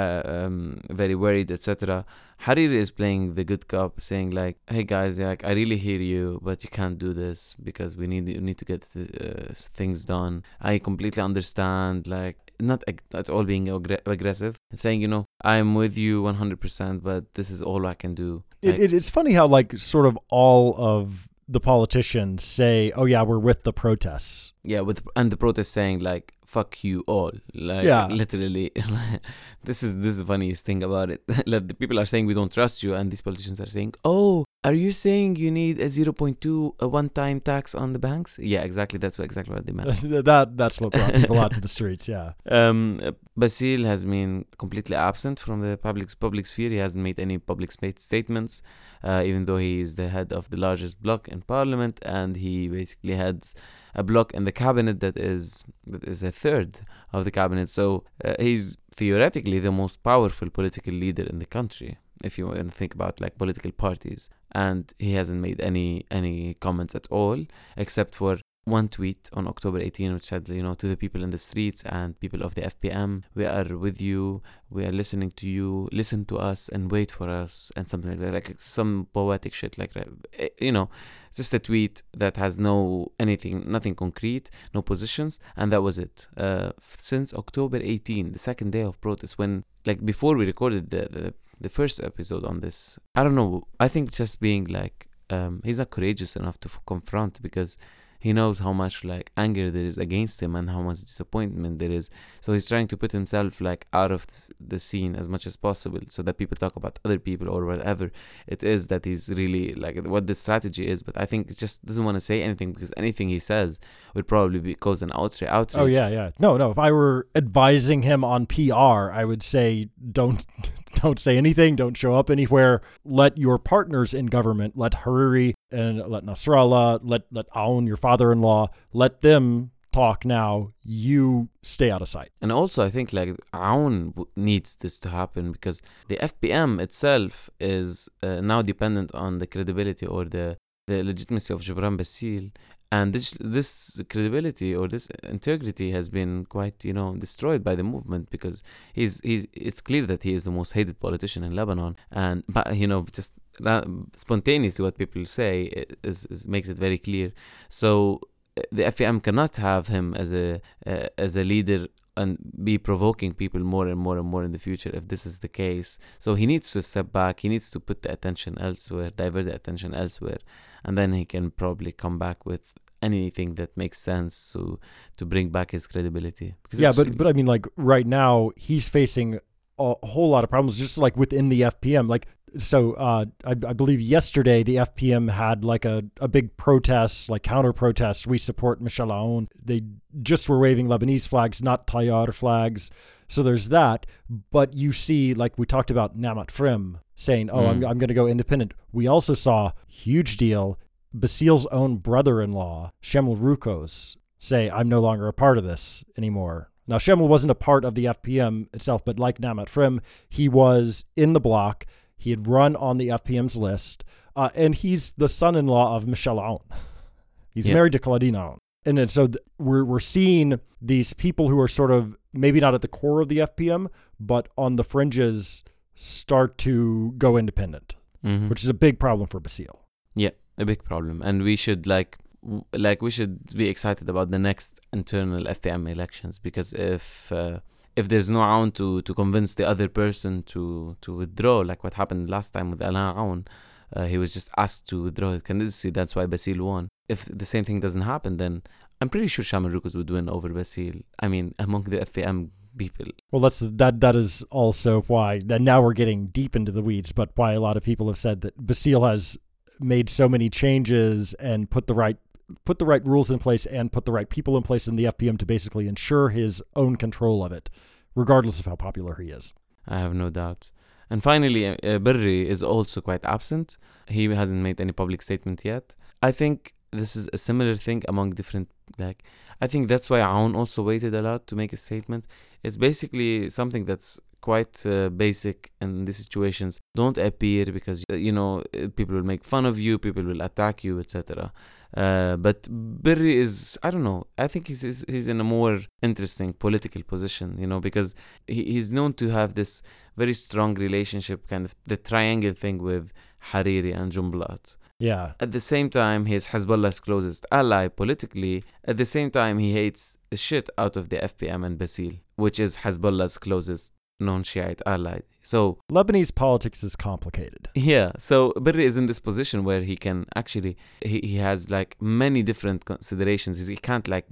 uh, um, very worried, etc. Hariri is playing the good cop, saying like, "Hey guys, like I really hear you, but you can't do this because we need you need to get uh, things done. I completely understand, like." Not at all being aggr- aggressive and saying, you know, I'm with you 100%, but this is all I can do. Like, it, it's funny how like sort of all of the politicians say oh yeah we're with the protests yeah, with and the protest saying like "fuck you all," like Yeah. literally. this is this is the funniest thing about it. like the people are saying we don't trust you, and these politicians are saying, "Oh, are you saying you need a 0.2 a one-time tax on the banks?" Yeah, exactly. That's what exactly what they meant. that that's what brought people out to the streets yeah Um, Bassil has been completely absent from the public public sphere. He hasn't made any public statements, uh, even though he is the head of the largest bloc in parliament, and he basically heads a block in the cabinet that is that is a third of the cabinet. So uh, he's theoretically the most powerful political leader in the country. if you want to think about like political parties and he hasn't made any any comments at all except for one tweet on October 18 which said you know to the people in the streets and people of the FPM we are with you. We are listening to you. Listen to us and wait for us and something like that. Like some poetic shit like eh, you know just a tweet that has no anything nothing concrete no positions and that was it. Uh, since October 18 the second day of protest when like before we recorded the, the the first episode on this I don't know I think just being like um, he's not courageous enough to confront because he knows how much like anger there is against him and how much disappointment there is. So he's trying to put himself like out of the scene as much as possible so that people talk about other people or whatever it is that he's really like what the strategy is. But i think he just doesn't want to say anything because anything he says would probably be cause an outrage outrage. Oh yeah yeah. No no. If i were advising him on pr i would say don't don't say anything, don't show up anywhere. Let your partners in government, let Hariri and let Nasrallah, let let Aoun, your father-in-law, let them talk now. You stay out of sight. And also, I think like Aoun needs this to happen because the FPM itself is uh, now dependent on the credibility or the the legitimacy of Gebran Bassil and this this credibility or this integrity has been quite you know destroyed by the movement because he's he's it's clear that he is the most hated politician in Lebanon and but you know just spontaneously what people say is, is makes it very clear so the FPM cannot have him as a uh, as a leader and be provoking people more and more and more in the future if this is the case. So he needs to step back. He needs to put the attention elsewhere, divert the attention elsewhere, and then he can probably come back with anything that makes sense to to bring back his credibility. Because yeah, but but I mean, like right now he's facing a whole lot of problems, just like within the FPM. Like so, uh, I, I believe yesterday the FPM had like a, a big protest, like counter protest. We support Michel Aoun. They just were waving Lebanese flags, not Tayyar flags. So there's that. But you see, like we talked about Neemat Frem saying, "Oh, mm. I'm I'm going to go independent." We also saw huge deal Bassil's own brother in law, Chamel Roukoz, say, I'm no longer a part of this anymore. Now, Chamel wasn't a part of the FPM itself, but like Neemat Frem, he was in the block. He had run on the FPM's list, uh, and he's the son in law of Michel Aoun. He's yeah. married to Claudine Aoun. And then, so th- we're, we're seeing these people who are sort of maybe not at the core of the FPM, but on the fringes start to go independent, mm-hmm. which is a big problem for Bassil. A big problem, and we should like like we should be excited about the next internal FPM elections because if uh, if there's no Aoun to to convince the other person to to withdraw, like what happened last time with Alain Aoun, uh, he was just asked to withdraw his candidacy. That's why Bassil won. If the same thing doesn't happen, then I'm pretty sure Chamel Roukoz would win over Bassil. I mean, among the FPM people. Well, that's that. That is also why. And now we're getting deep into the weeds, but why a lot of people have said that Bassil has made so many changes and put the right put the right rules in place and put the right people in place in the FPM to basically ensure his own control of it, regardless of how popular he is. I have no doubt. And finally, uh, Berri is also quite absent. He hasn't made any public statement yet. I think this is a similar thing among different like I think that's why Aoun also waited a lot to make a statement. It's basically something that's quite uh, basic in these situations. Don't appear because uh, you know uh, people will make fun of you, people will attack you, etc. Uh, but Berri is I don't know. I think he's, he's, he's in a more interesting political position, you know, because he, he's known to have this very strong relationship, kind of the triangle thing with Hariri and Jumblat. Yeah. At the same time, he's Hezbollah's closest ally politically. At the same time, he hates the shit out of the FPM and Bassil, which is Hezbollah's closest non-Shiite ally. So Lebanese politics is complicated. Yeah. So Berri is in this position where he can actually he, he has like many different considerations. He can't like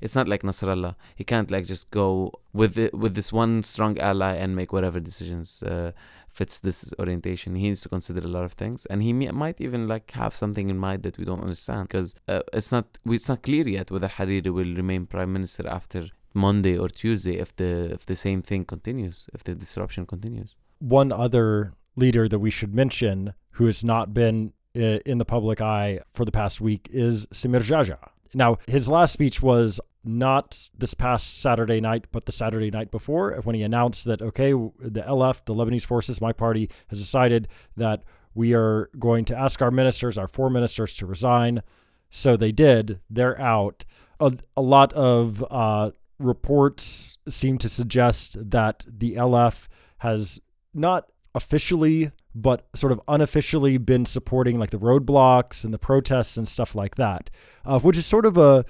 it's not like Nasrallah. He can't like just go with the, with this one strong ally and make whatever decisions uh, fits this orientation. He needs to consider a lot of things, and he may, might even like have something in mind that we don't understand because uh, it's not it's not clear yet whether Hariri will remain prime minister after Monday or Tuesday if the if the same thing continues, if the disruption continues. One other leader that we should mention who has not been uh, in the public eye for the past week is Samir Geagea. Now, his last speech was not this past Saturday night, but the Saturday night before, when he announced that, okay, the LF, the Lebanese forces, my party, has decided that we are going to ask our ministers, our four ministers, to resign. So they did. They're out. A, a lot of uh, reports seem to suggest that the LF has not officially but sort of unofficially been supporting like the roadblocks and the protests and stuff like that, uh, which is sort of a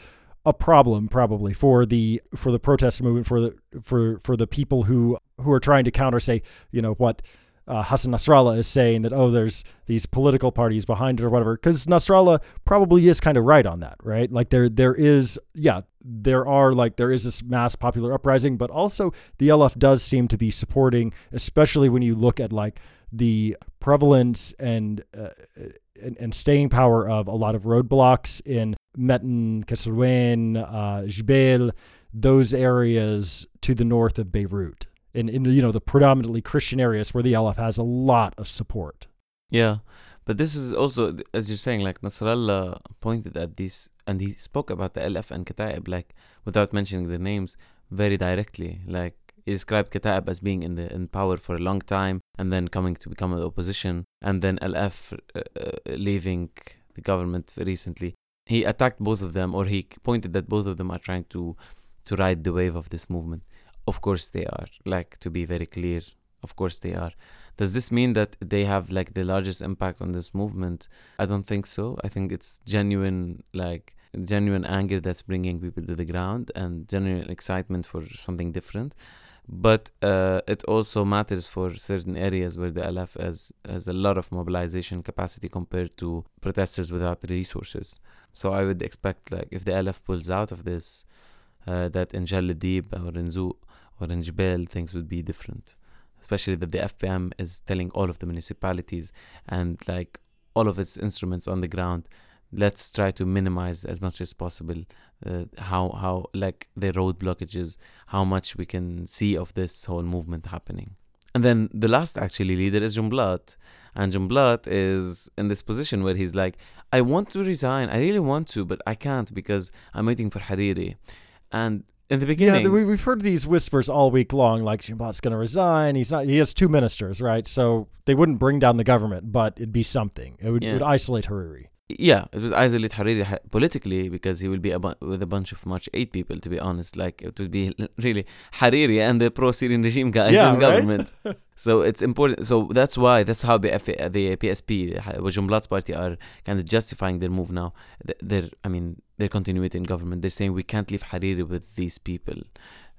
a problem probably for the for the protest movement for the for for the people who who are trying to counter say you know what uh, Hassan Nasrallah is saying that oh there's these political parties behind it or whatever because Nasrallah probably is kind of right on that right? Like there there is yeah there are like there is this mass popular uprising but also the LF does seem to be supporting especially when you look at like the prevalence and uh, and, and, staying power of a lot of roadblocks in Metn, Kesrouan, uh, Jbeil, those areas to the north of Beirut, in, in you know the predominantly Christian areas where the LF has a lot of support. Yeah, but this is also as you're saying, like Nasrallah pointed at this, and he spoke about the LF and Kataib, like without mentioning the names, very directly. Like he described Kataib as being in the in power for a long time, and then coming to become the opposition, and then LF uh, uh, leaving the government recently he attacked both of them or he pointed that both of them are trying to to ride the wave of this movement of course they are like to be very clear of course they are. Does this mean that they have like the largest impact on this movement? I don't think so. I think it's genuine like genuine anger that's bringing people to the ground and genuine excitement for something different. But uh, it also matters for certain areas where the LF has, has a lot of mobilization capacity compared to protesters without resources. So I would expect like if the LF pulls out of this, uh, that in Jal el-Dib or in Zouk or in Jbeil things would be different. Especially that the FPM is telling all of the municipalities and like all of its instruments on the ground, let's try to minimize as much as possible uh, how how like the road blockages, how much we can see of this whole movement happening. And then the last actually leader is Jumblat. And Jumblat is in this position where he's like, I want to resign. I really want to, but I can't because I'm waiting for Hariri. And in the beginning, yeah, we, we've heard these whispers all week long, like Jumblat's going to resign. He's not. He has two ministers, right? So they wouldn't bring down the government, but it'd be something. It would, yeah. it would isolate Hariri yeah, it would isolate Hariri politically because he will be bu- with a bunch of March 8 people, to be honest. Like, it would be really Hariri and the pro Syrian regime guys yeah, in right? government. so it's important. So that's why, that's how the, F- the PSP, Jumblat's party, are kind of justifying their move now. They're, I mean, their continuity in government. They're saying we can't leave Hariri with these people,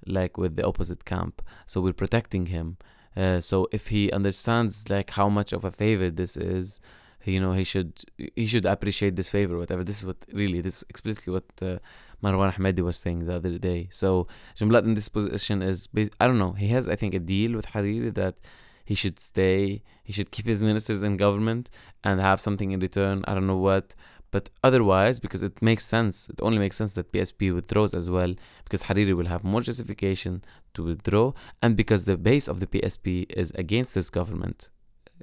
like with the opposite camp. So we're protecting him. Uh, so if he understands like how much of a favor this is, you know he should he should appreciate this favor whatever this is what really this is explicitly what uh, Marwan Hamadeh was saying the other day so Jumblat in this position is I don't know he has I think a deal with Hariri that he should stay he should keep his ministers in government and have something in return I don't know what but otherwise because it makes sense it only makes sense that PSP withdraws as well because Hariri will have more justification to withdraw and because the base of the PSP is against this government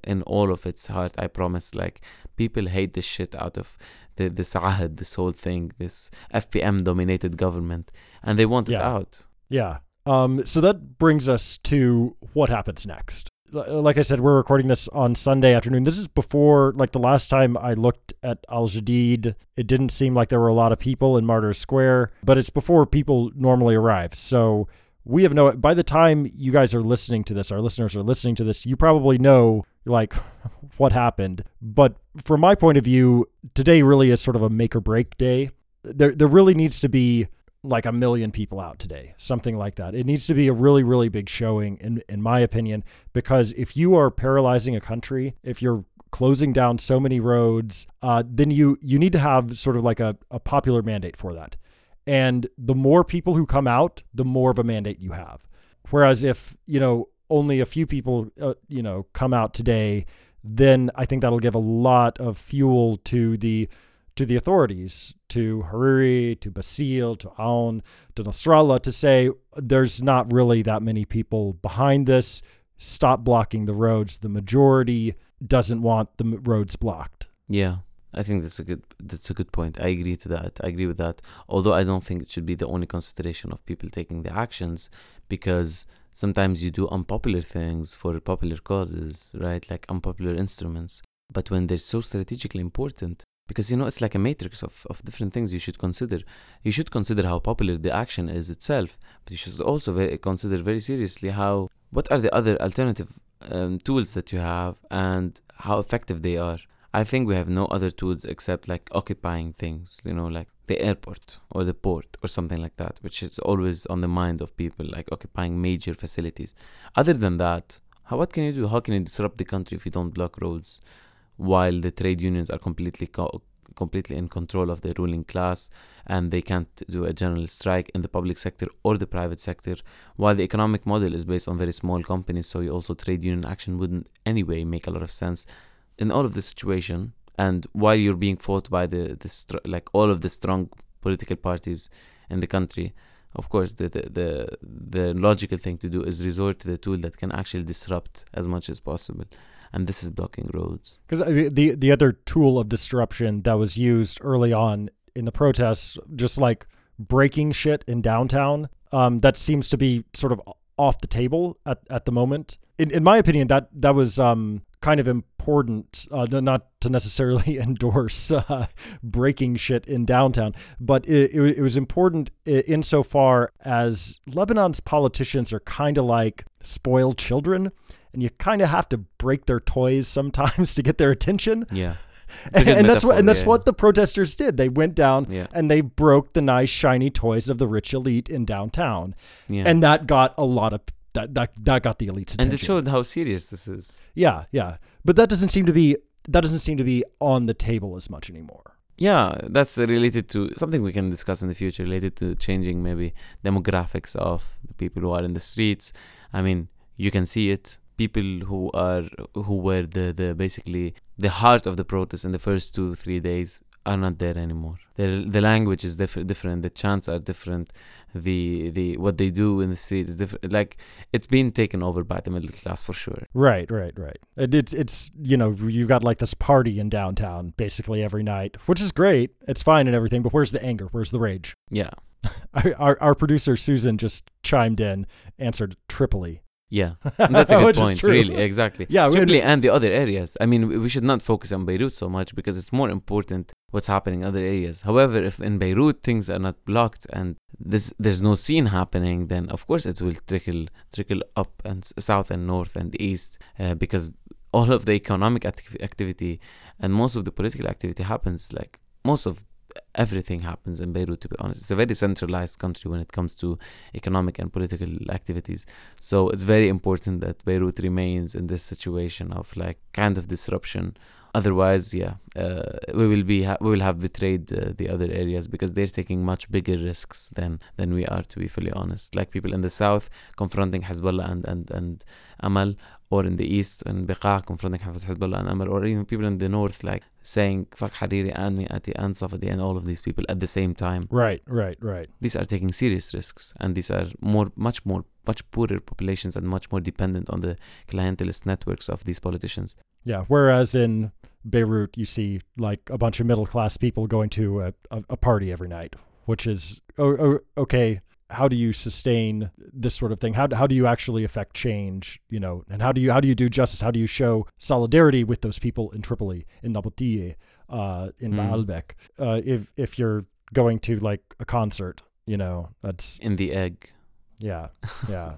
in all of its heart. I promise. Like people hate the shit out of the this ahad, this whole thing, this FPM dominated government, and they want yeah. it out. Yeah. Um. So that brings us to what happens next. Like I said, we're recording this on Sunday afternoon. This is before, like the last time I looked at Al Jadid, it didn't seem like there were a lot of people in Martyrs Square, but it's before people normally arrive. So we have no by the time you guys are listening to this our listeners are listening to this you probably know like what happened but from my point of view today really is sort of a make or break day there there really needs to be like a million people out today something like that it needs to be a really really big showing in in my opinion because if you are paralyzing a country if you're closing down so many roads uh, then you you need to have sort of like a, a popular mandate for that and the more people who come out, the more of a mandate you have. Whereas if, you know, only a few people, uh, you know, come out today, then I think that'll give a lot of fuel to the to the authorities, to Hariri, to Bassil, to Aoun, to Nasrallah, to say there's not really that many people behind this. Stop blocking the roads. The majority doesn't want the roads blocked. Yeah. I think that's a good that's a good point. I agree to that. I agree with that. Although I don't think it should be the only consideration of people taking the actions because sometimes you do unpopular things for popular causes, right? Like unpopular instruments. But when they're so strategically important, because you know it's like a matrix of, of different things you should consider. You should consider how popular the action is itself, but you should also very, consider very seriously how what are the other alternative um, tools that you have and how effective they are. I think we have no other tools except like occupying things, you know, like the airport or the port or something like that, which is always on the mind of people, like occupying major facilities. Other than that, how, what can you do? How can you disrupt the country if you don't block roads while the trade unions are completely co- completely in control of the ruling class and they can't do a general strike in the public sector or the private sector. While the economic model is based on very small companies so you also trade union action wouldn't anyway make a lot of sense in all of this situation. And while you're being fought by the, the str- like all of the strong political parties in the country of course the, the the the logical thing to do is resort to the tool that can actually disrupt as much as possible and this is blocking roads Because the the other tool of disruption that was used early on in the protests, just like breaking shit in downtown, um, that seems to be sort of off the table at, at the moment. In, in my opinion, that that was um, kind of important, uh, not to necessarily endorse uh, breaking shit in downtown, but it, it, it was important insofar as Lebanon's politicians are kind of like spoiled children, and you kind of have to break their toys sometimes to get their attention. yeah And, that's what and that's yeah. what the protesters did. They went down yeah and they broke the nice shiny toys of the rich elite in downtown, yeah and that got a lot of that that, that got the elite's attention. and it showed how serious this is Yeah, yeah. But that doesn't seem to be that doesn't seem to be on the table as much anymore. Yeah, that's related to something we can discuss in the future, related to changing maybe demographics of the people who are in the streets. I mean, you can see it. People who are who were the, the basically the heart of the protest in the first two three days are not there anymore. The the language is diff- different. The chants are different. The the what they do in the street is different. Like it's been taken over by the middle class for sure. Right, right, right. It, it's it's you know you've got like this party in downtown basically every night, which is great. It's fine and everything, but where's the anger? Where's the rage? Yeah, Our our, our producer Susan just chimed in, answered Tripoli. Yeah. And that's a good point. Really, exactly. Yeah, Tripoli and the other areas. I mean, we- we should not focus on Beirut so much because it's more important what's happening in other areas. However, if in Beirut things are not blocked and this there's no scene happening, then of course it will trickle trickle up and south and north and east uh, because all of the economic acti- activity and most of the political activity happens like most of everything happens in Beirut to be honest it's a very centralized country when it comes to economic and political activities so it's very important that Beirut remains in this situation of like kind of disruption. Otherwise, yeah, uh, we will be ha- we will have betrayed uh, the other areas because they're taking much bigger risks than than we are. To be fully honest, like people in the south confronting Hezbollah and and and Amal, or in the east and Beqa confronting Hafiz Hezbollah and Amal, or even people in the north like saying Fak Hariri and Mikati and Safadi and all of these people at the same time Right, right, right. these are taking serious risks and these are more much more much poorer populations and much more dependent on the clientelist networks of these politicians Yeah. Whereas in Beirut, you see like a bunch of middle class people going to a, a, a party every night, which is oh, oh, okay. How do you sustain this sort of thing? How, how do you actually affect change? You know, and how do you how do you do justice? How do you show solidarity with those people in Tripoli, in Nabatieh, uh, in Hmm. Baalbek? Uh, if if you're going to like a concert, you know, that's in the egg yeah, yeah.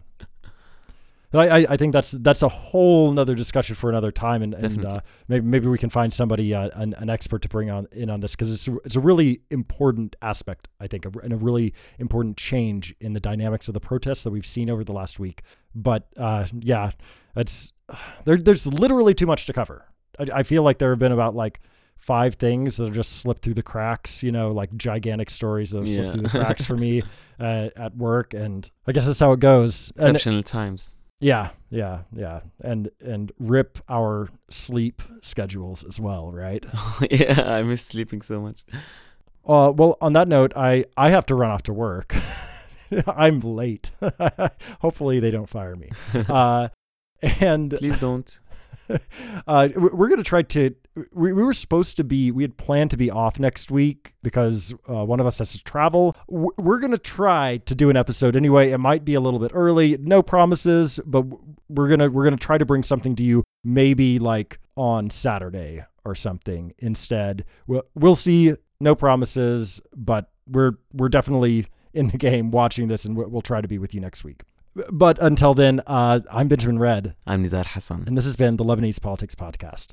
But I, I, I think that's that's a whole nother discussion for another time, and, and uh, maybe maybe we can find somebody uh, an, an expert to bring on in on this because it's a, it's a really important aspect, I think, and a really important change in the dynamics of the protests that we've seen over the last week. But uh, yeah, it's there. There's literally too much to cover. I, I feel like there have been about like five things that have just slipped through the cracks. You know, like gigantic stories that have slipped through the cracks for me uh, at work, and I guess that's how it goes. And exceptional times yeah, yeah, yeah, and and rip our sleep schedules as well, right? yeah i miss sleeping so much Uh, well, on that note, I I have to run off to work. I'm late. Hopefully, they don't fire me. Uh, and please don't uh, we- we're going to try to. We, we were supposed to be. We had planned to be off next week because uh, one of us has to travel. We're going to try to do an episode anyway. It might be a little bit early. No promises, but we're gonna we're gonna try to bring something to you. Maybe like on Saturday or something instead. We'll we'll see. No promises, but we're we're definitely in the game watching this, and we'll try to be with you next week. But until then, uh, I'm Benjamin Redd. I'm Nizar Hassan. And this has been the Lebanese Politics Podcast.